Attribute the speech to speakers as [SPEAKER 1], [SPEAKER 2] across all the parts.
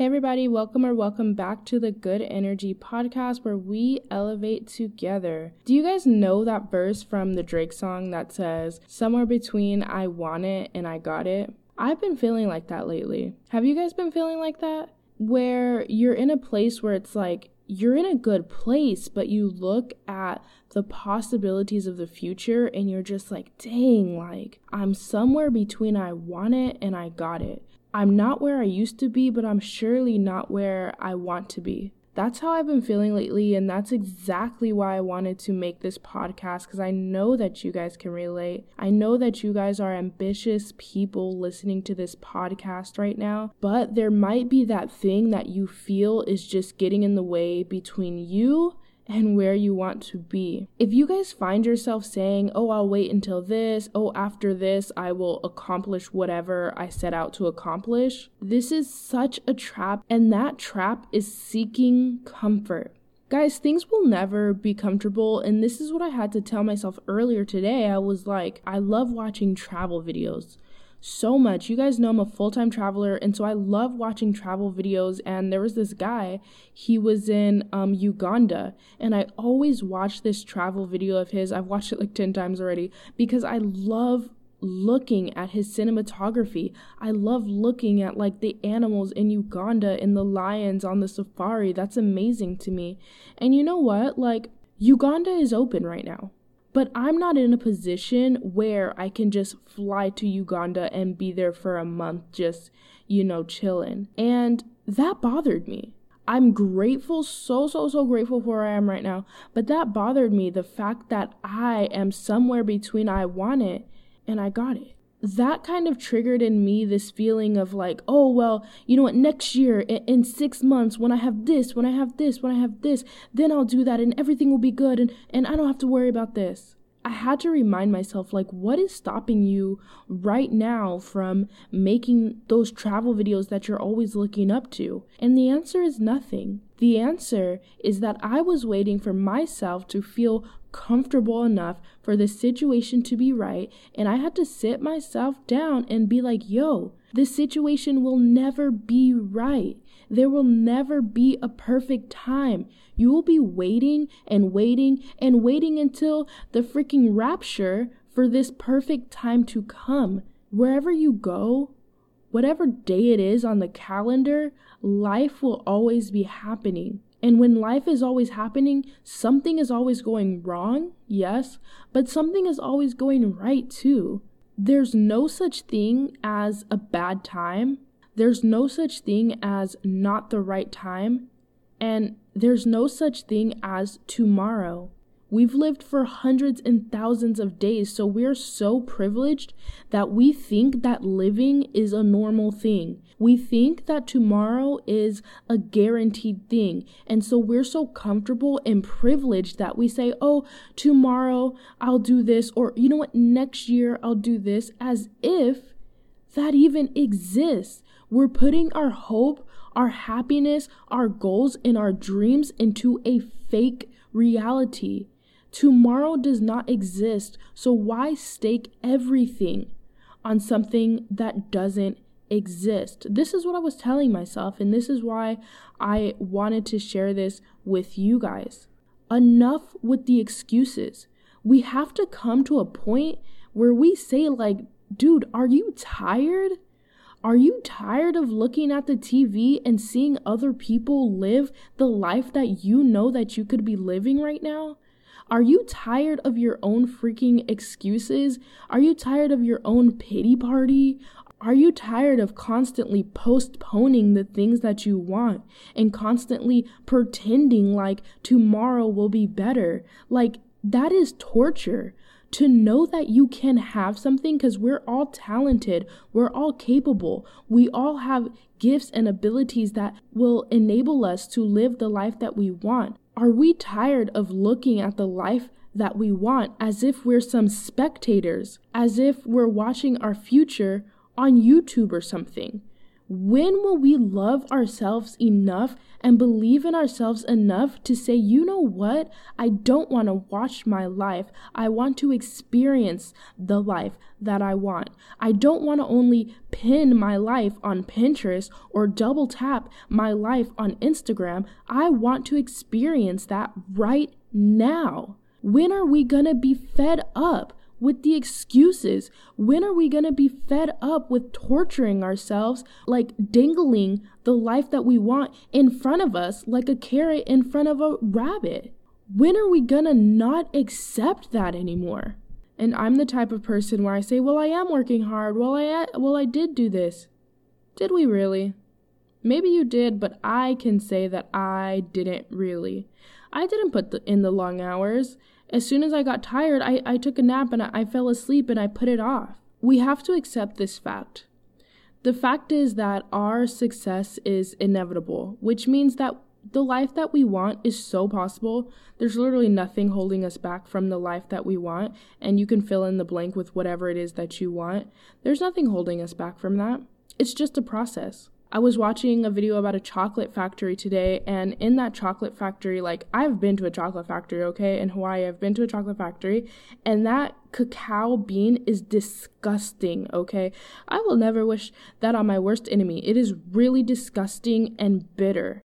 [SPEAKER 1] Hey, everybody, welcome or welcome back to the Good Energy podcast where we elevate together. Do you guys know that verse from the Drake song that says, Somewhere between I want it and I got it? I've been feeling like that lately. Have you guys been feeling like that? Where you're in a place where it's like, you're in a good place, but you look at the possibilities of the future and you're just like, dang, like, I'm somewhere between I want it and I got it. I'm not where I used to be, but I'm surely not where I want to be. That's how I've been feeling lately, and that's exactly why I wanted to make this podcast because I know that you guys can relate. I know that you guys are ambitious people listening to this podcast right now, but there might be that thing that you feel is just getting in the way between you and where you want to be. If you guys find yourself saying, oh, I'll wait until this, oh, after this, I will accomplish whatever I set out to accomplish, this is such a trap, and that trap is seeking comfort. Guys, things will never be comfortable, and this is what I had to tell myself earlier today. I was like, I love watching travel videos so much. You guys know I'm a full time traveler, and so I love watching travel videos. And there was this guy, he was in um, Uganda, and I always watch this travel video of his. I've watched it like 10 times already because I love looking at his cinematography. I love looking at like the animals in Uganda and the lions on the safari. That's amazing to me. And you know what? Like, Uganda is open right now. But I'm not in a position where I can just fly to Uganda and be there for a month, just, you know, chilling. And that bothered me. I'm grateful, so, so, so grateful for where I am right now. But that bothered me the fact that I am somewhere between I want it and I got it that kind of triggered in me this feeling of like, oh, well, you know what, next year, in, in, six months, when I have this, when I have this, when I have this, then I'll do that and everything will be good and, and I don't have to worry about this. I had to remind myself, like, what is stopping you right now from making those travel videos that you're always looking up to? And the answer is nothing. The answer is that I was waiting for myself to feel comfortable enough for the situation to be right, and I had to sit myself down and be like, yo, this situation will never be right. There will never be a perfect time. You will be waiting and waiting and waiting until the freaking rapture for this perfect time to come. Wherever you go, whatever day it is on the calendar, life will always be happening. And when life is always happening, something is always going wrong, yes, but something is always going right too. There's no such thing as a bad time. There's no such thing as not the right time. And there's no such thing as tomorrow. We've lived for hundreds and thousands of days, so we're so privileged that we think that living is a normal thing. We think that tomorrow is a guaranteed thing. And so we're so comfortable and privileged that we say, oh, tomorrow I'll do this, or you know what, next year I'll do this, as if that even exists. We're putting our hope, our happiness, our goals, and our dreams into a fake reality. Tomorrow does not exist, so why stake everything on something that doesn't exist? This is what I was telling myself, and this is why I wanted to share this with you guys. Enough with the excuses. We have to come to a point where we say, like, dude, are you tired? Are you tired of looking at the TV and seeing other people live the life that you know that you could be living right now? Are you tired of your own freaking excuses? Are you tired of your own pity party? Are you tired of constantly postponing the things that you want and constantly pretending like tomorrow will be better? Like, that is torture. To know that you can have something because we're all talented, we're all capable, we all have gifts and abilities that will enable us to live the life that we want. Are we tired of looking at the life that we want as if we're some spectators, as if we're watching our future on YouTube or something? When will we love ourselves enough and believe in ourselves enough to say, you know what? I don't want to watch my life. I want to experience the life that I want. I don't want to only pin my life on Pinterest or double tap my life on Instagram. I want to experience that right now. When are we going to be fed up? With the excuses? When are we going to be fed up with torturing ourselves, like dangling the life that we want in front of us like a carrot in front of a rabbit? When are we going to not accept that anymore? And I'm the type of person where I say, "Well, I am working hard. Well, I well, I did do this." Did we really? Maybe you did, but I can say that I didn't really. I didn't put the, in the long hours. As soon as I got tired, I, I took a nap and I, I fell asleep and I put it off. We have to accept this fact. The fact is that our success is inevitable, which means that the life that we want is so possible. There's literally nothing holding us back from the life that we want, and you can fill in the blank with whatever it is that you want. There's nothing holding us back from that. It's just a process. I was watching a video about a chocolate factory today, and in that chocolate factory, like I've been to a chocolate factory, okay, in Hawaii, I've been to a chocolate factory, and that cacao bean is disgusting, okay? I will never wish that on my worst enemy. It is really disgusting and bitter.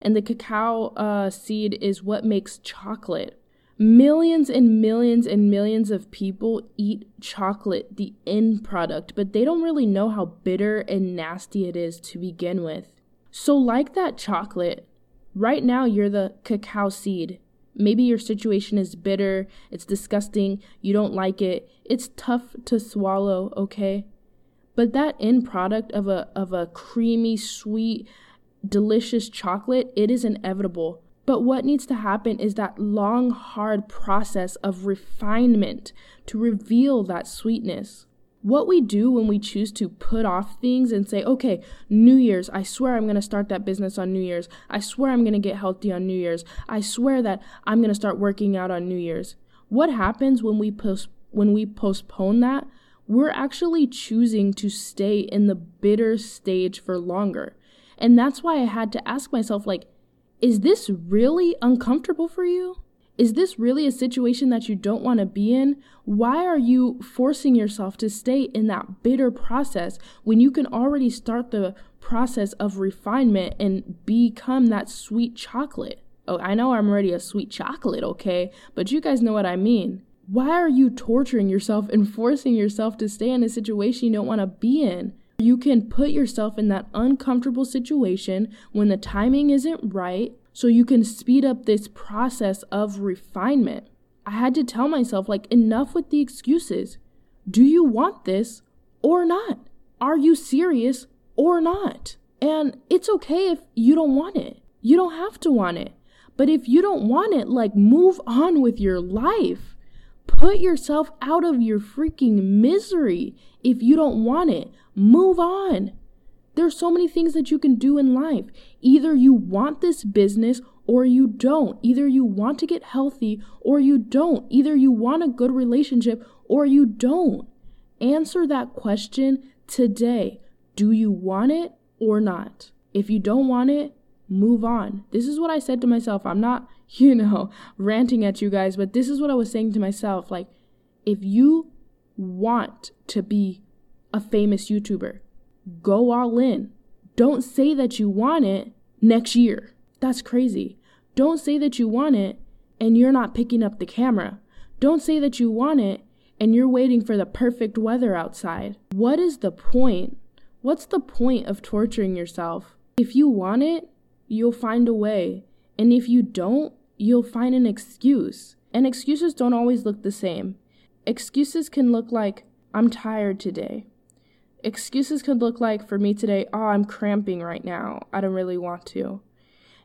[SPEAKER 1] And the cacao uh, seed is what makes chocolate. Millions and millions and millions of people eat chocolate, the end product, but they don't really know how bitter and nasty it is to begin with. So, like that chocolate, right now you're the cacao seed. Maybe your situation is bitter, it's disgusting, you don't like it, it's tough to swallow, okay? But that end product of a of a creamy, sweet, delicious chocolate, it is inevitable. But what needs to happen is that long, hard process of refinement to reveal that sweetness. What we do when we choose to put off things and say, okay, New Year's, I swear I'm going to start that business on New Year's. I swear I'm going to get healthy on New Year's. I swear that I'm going to start working out on New Year's. What happens when we post when we postpone that? We're actually choosing to stay in the bitter stage for longer. And that's why I had to ask myself like is this really uncomfortable for you? Is this really a situation that you don't want to be in? Why are you forcing yourself to stay in that bitter process when you can already start the process of refinement and become that sweet chocolate? Oh, I know I'm already a sweet chocolate, okay? But you guys know what I mean. Why are you torturing yourself and forcing yourself to stay in a situation you don't want to be in? You can put yourself in that uncomfortable situation when the timing isn't right so you can speed up this process of refinement. I had to tell myself, like, enough with the excuses. Do you want this or not? Are you serious or not? And it's okay if you don't want it. You don't have to want it. But if you don't want it, like, move on with your life. Put yourself out of your freaking misery if you don't want it. Move on. There's so many things that you can do in life. Either you want this business or you don't. Either you want to get healthy or you don't. Either you want a good relationship or you don't. Answer that question today. Do you want it or not? If you don't want it, move on. This is what I said to myself. I'm not, you know, ranting at you guys, but this is what I was saying to myself. Like, if you want to be a famous YouTuber, go all in. Don't say that you want it next year. That's crazy. Don't say that you want it and you're not picking up the camera. Don't say that you want it and you're waiting for the perfect weather outside. What is the point? What's the point of torturing yourself? If you want it, you'll find a way. And if you don't, you'll find an excuse. And excuses don't always look the same. Excuses can look like, I'm tired today. Excuses could look like for me today, oh, I'm cramping right now. I don't really want to.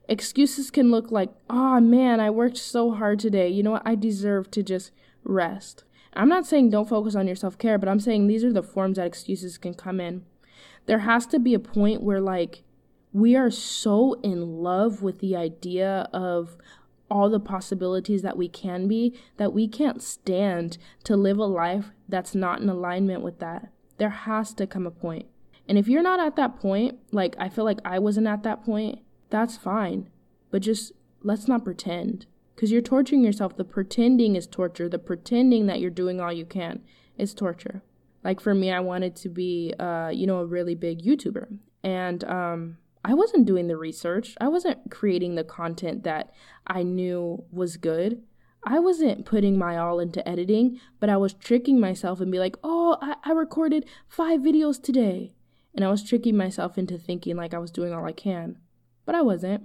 [SPEAKER 1] Excuses can look like, oh man, I worked so hard today. You know what? I deserve to just rest. I'm not saying don't focus on your self care, but I'm saying these are the forms that excuses can come in. There has to be a point where, like, we are so in love with the idea of all the possibilities that we can be that we can't stand to live a life that's not in alignment with that. There has to come a point. And if you're not at that point, like I feel like I wasn't at that point, that's fine. But just let's not pretend. Because you're torturing yourself. The pretending is torture. The pretending that you're doing all you can is torture. Like for me, I wanted to be, uh, you know, a really big YouTuber. And um, I wasn't doing the research. I wasn't creating the content that I knew was good. I wasn't putting my all into editing, but I was tricking myself and be like, oh, I, I recorded five videos today. And I was tricking myself into thinking like I was doing all I can. But I wasn't.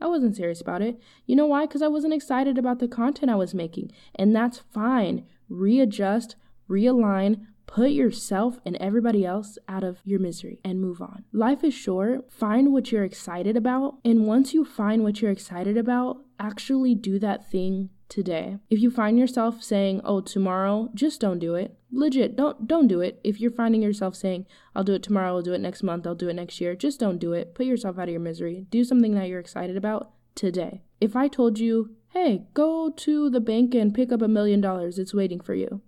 [SPEAKER 1] I wasn't serious about it. You know why? Because I wasn't excited about the content I was making. And that's fine. Readjust, realign, put yourself and everybody else out of your misery and move on. Life is short. Find what you're excited about. And once you find what you're excited about, actually do that thing today. If you find yourself saying, "Oh, tomorrow," just don't do it. Legit, don't don't do it. If you're finding yourself saying, "I'll do it tomorrow, I'll do it next month, I'll do it next year," just don't do it. Put yourself out of your misery. Do something that you're excited about today. If I told you, "Hey, go to the bank and pick up a million dollars. It's waiting for you."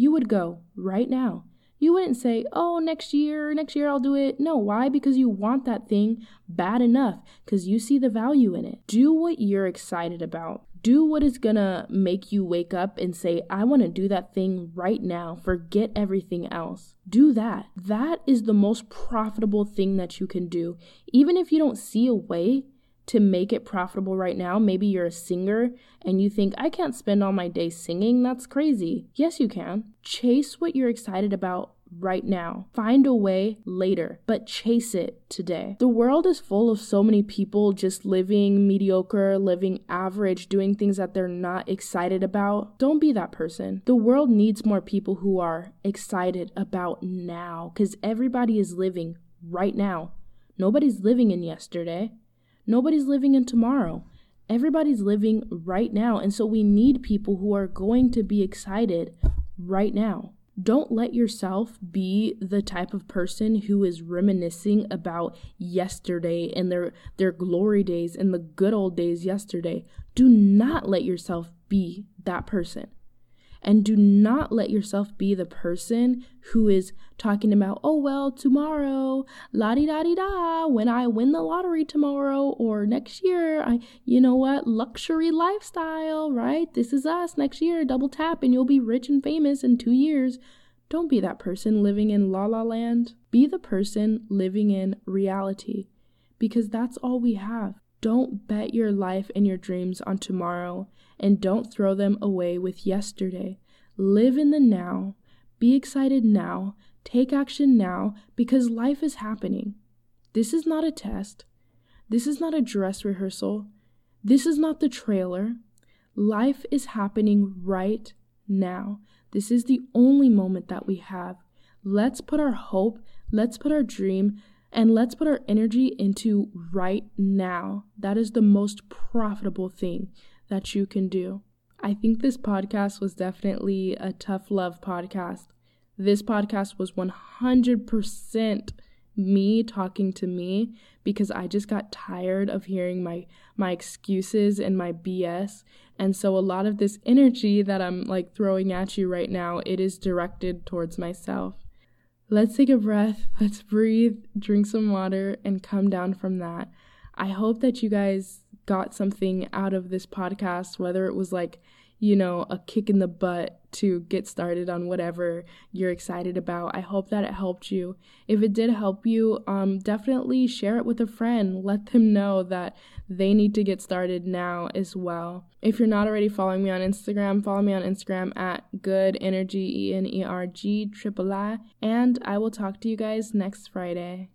[SPEAKER 1] You would go right now. You wouldn't say, oh, next year, next year I'll do it. No, why? Because you want that thing bad enough, because you see the value in it. Do what you're excited about. Do what is gonna make you wake up and say, I wanna do that thing right now. Forget everything else. Do that. That is the most profitable thing that you can do. Even if you don't see a way to make it profitable right now, maybe you're a singer and you think, I can't spend all my day singing. That's crazy. Yes, you can. Chase what you're excited about right now. Find a way later, but chase it today. The world is full of so many people just living mediocre, living average, doing things that they're not excited about. Don't be that person. The world needs more people who are excited about now because everybody is living right now. Nobody's living in yesterday. Nobody's living in tomorrow. Everybody's living right now. And so we need people who are going to be excited right now. Don't let yourself be the type of person who is reminiscing about yesterday and their their glory days and the good old days yesterday. Do not let yourself be that person. And do not let yourself be the person who is talking about, oh, well, tomorrow, la di da di da, when I win the lottery tomorrow or next year, I, you know what, luxury lifestyle, right? This is us next year, double tap, and you'll be rich and famous in two years. Don't be that person living in la la land. Be the person living in reality because that's all we have. Don't bet your life and your dreams on tomorrow and don't throw them away with yesterday. Live in the now, be excited now, take action now because life is happening. This is not a test. This is not a dress rehearsal. This is not the trailer. Life is happening right now. This is the only moment that we have. Let's put our hope, let's put our dream, and let's put our energy into right now. That is the most profitable thing that you can do. I think this podcast was definitely a tough love podcast. This podcast was 100% me talking to me because I just got tired of hearing my my excuses and my BS. And so a lot of this energy that I'm like throwing at you right now, it is directed towards myself. Let's take a breath, let's breathe, drink some water, and come down from that. I hope that you guys got something out of this podcast, whether it was like, you know, a kick in the butt to get started on whatever you're excited about. I hope that it helped you. If it did help you, um, definitely share it with a friend. Let them know that they need to get started now as well. If you're not already following me on Instagram, follow me on Instagram at good energy e n e r g triple i, and I will talk to you guys next Friday.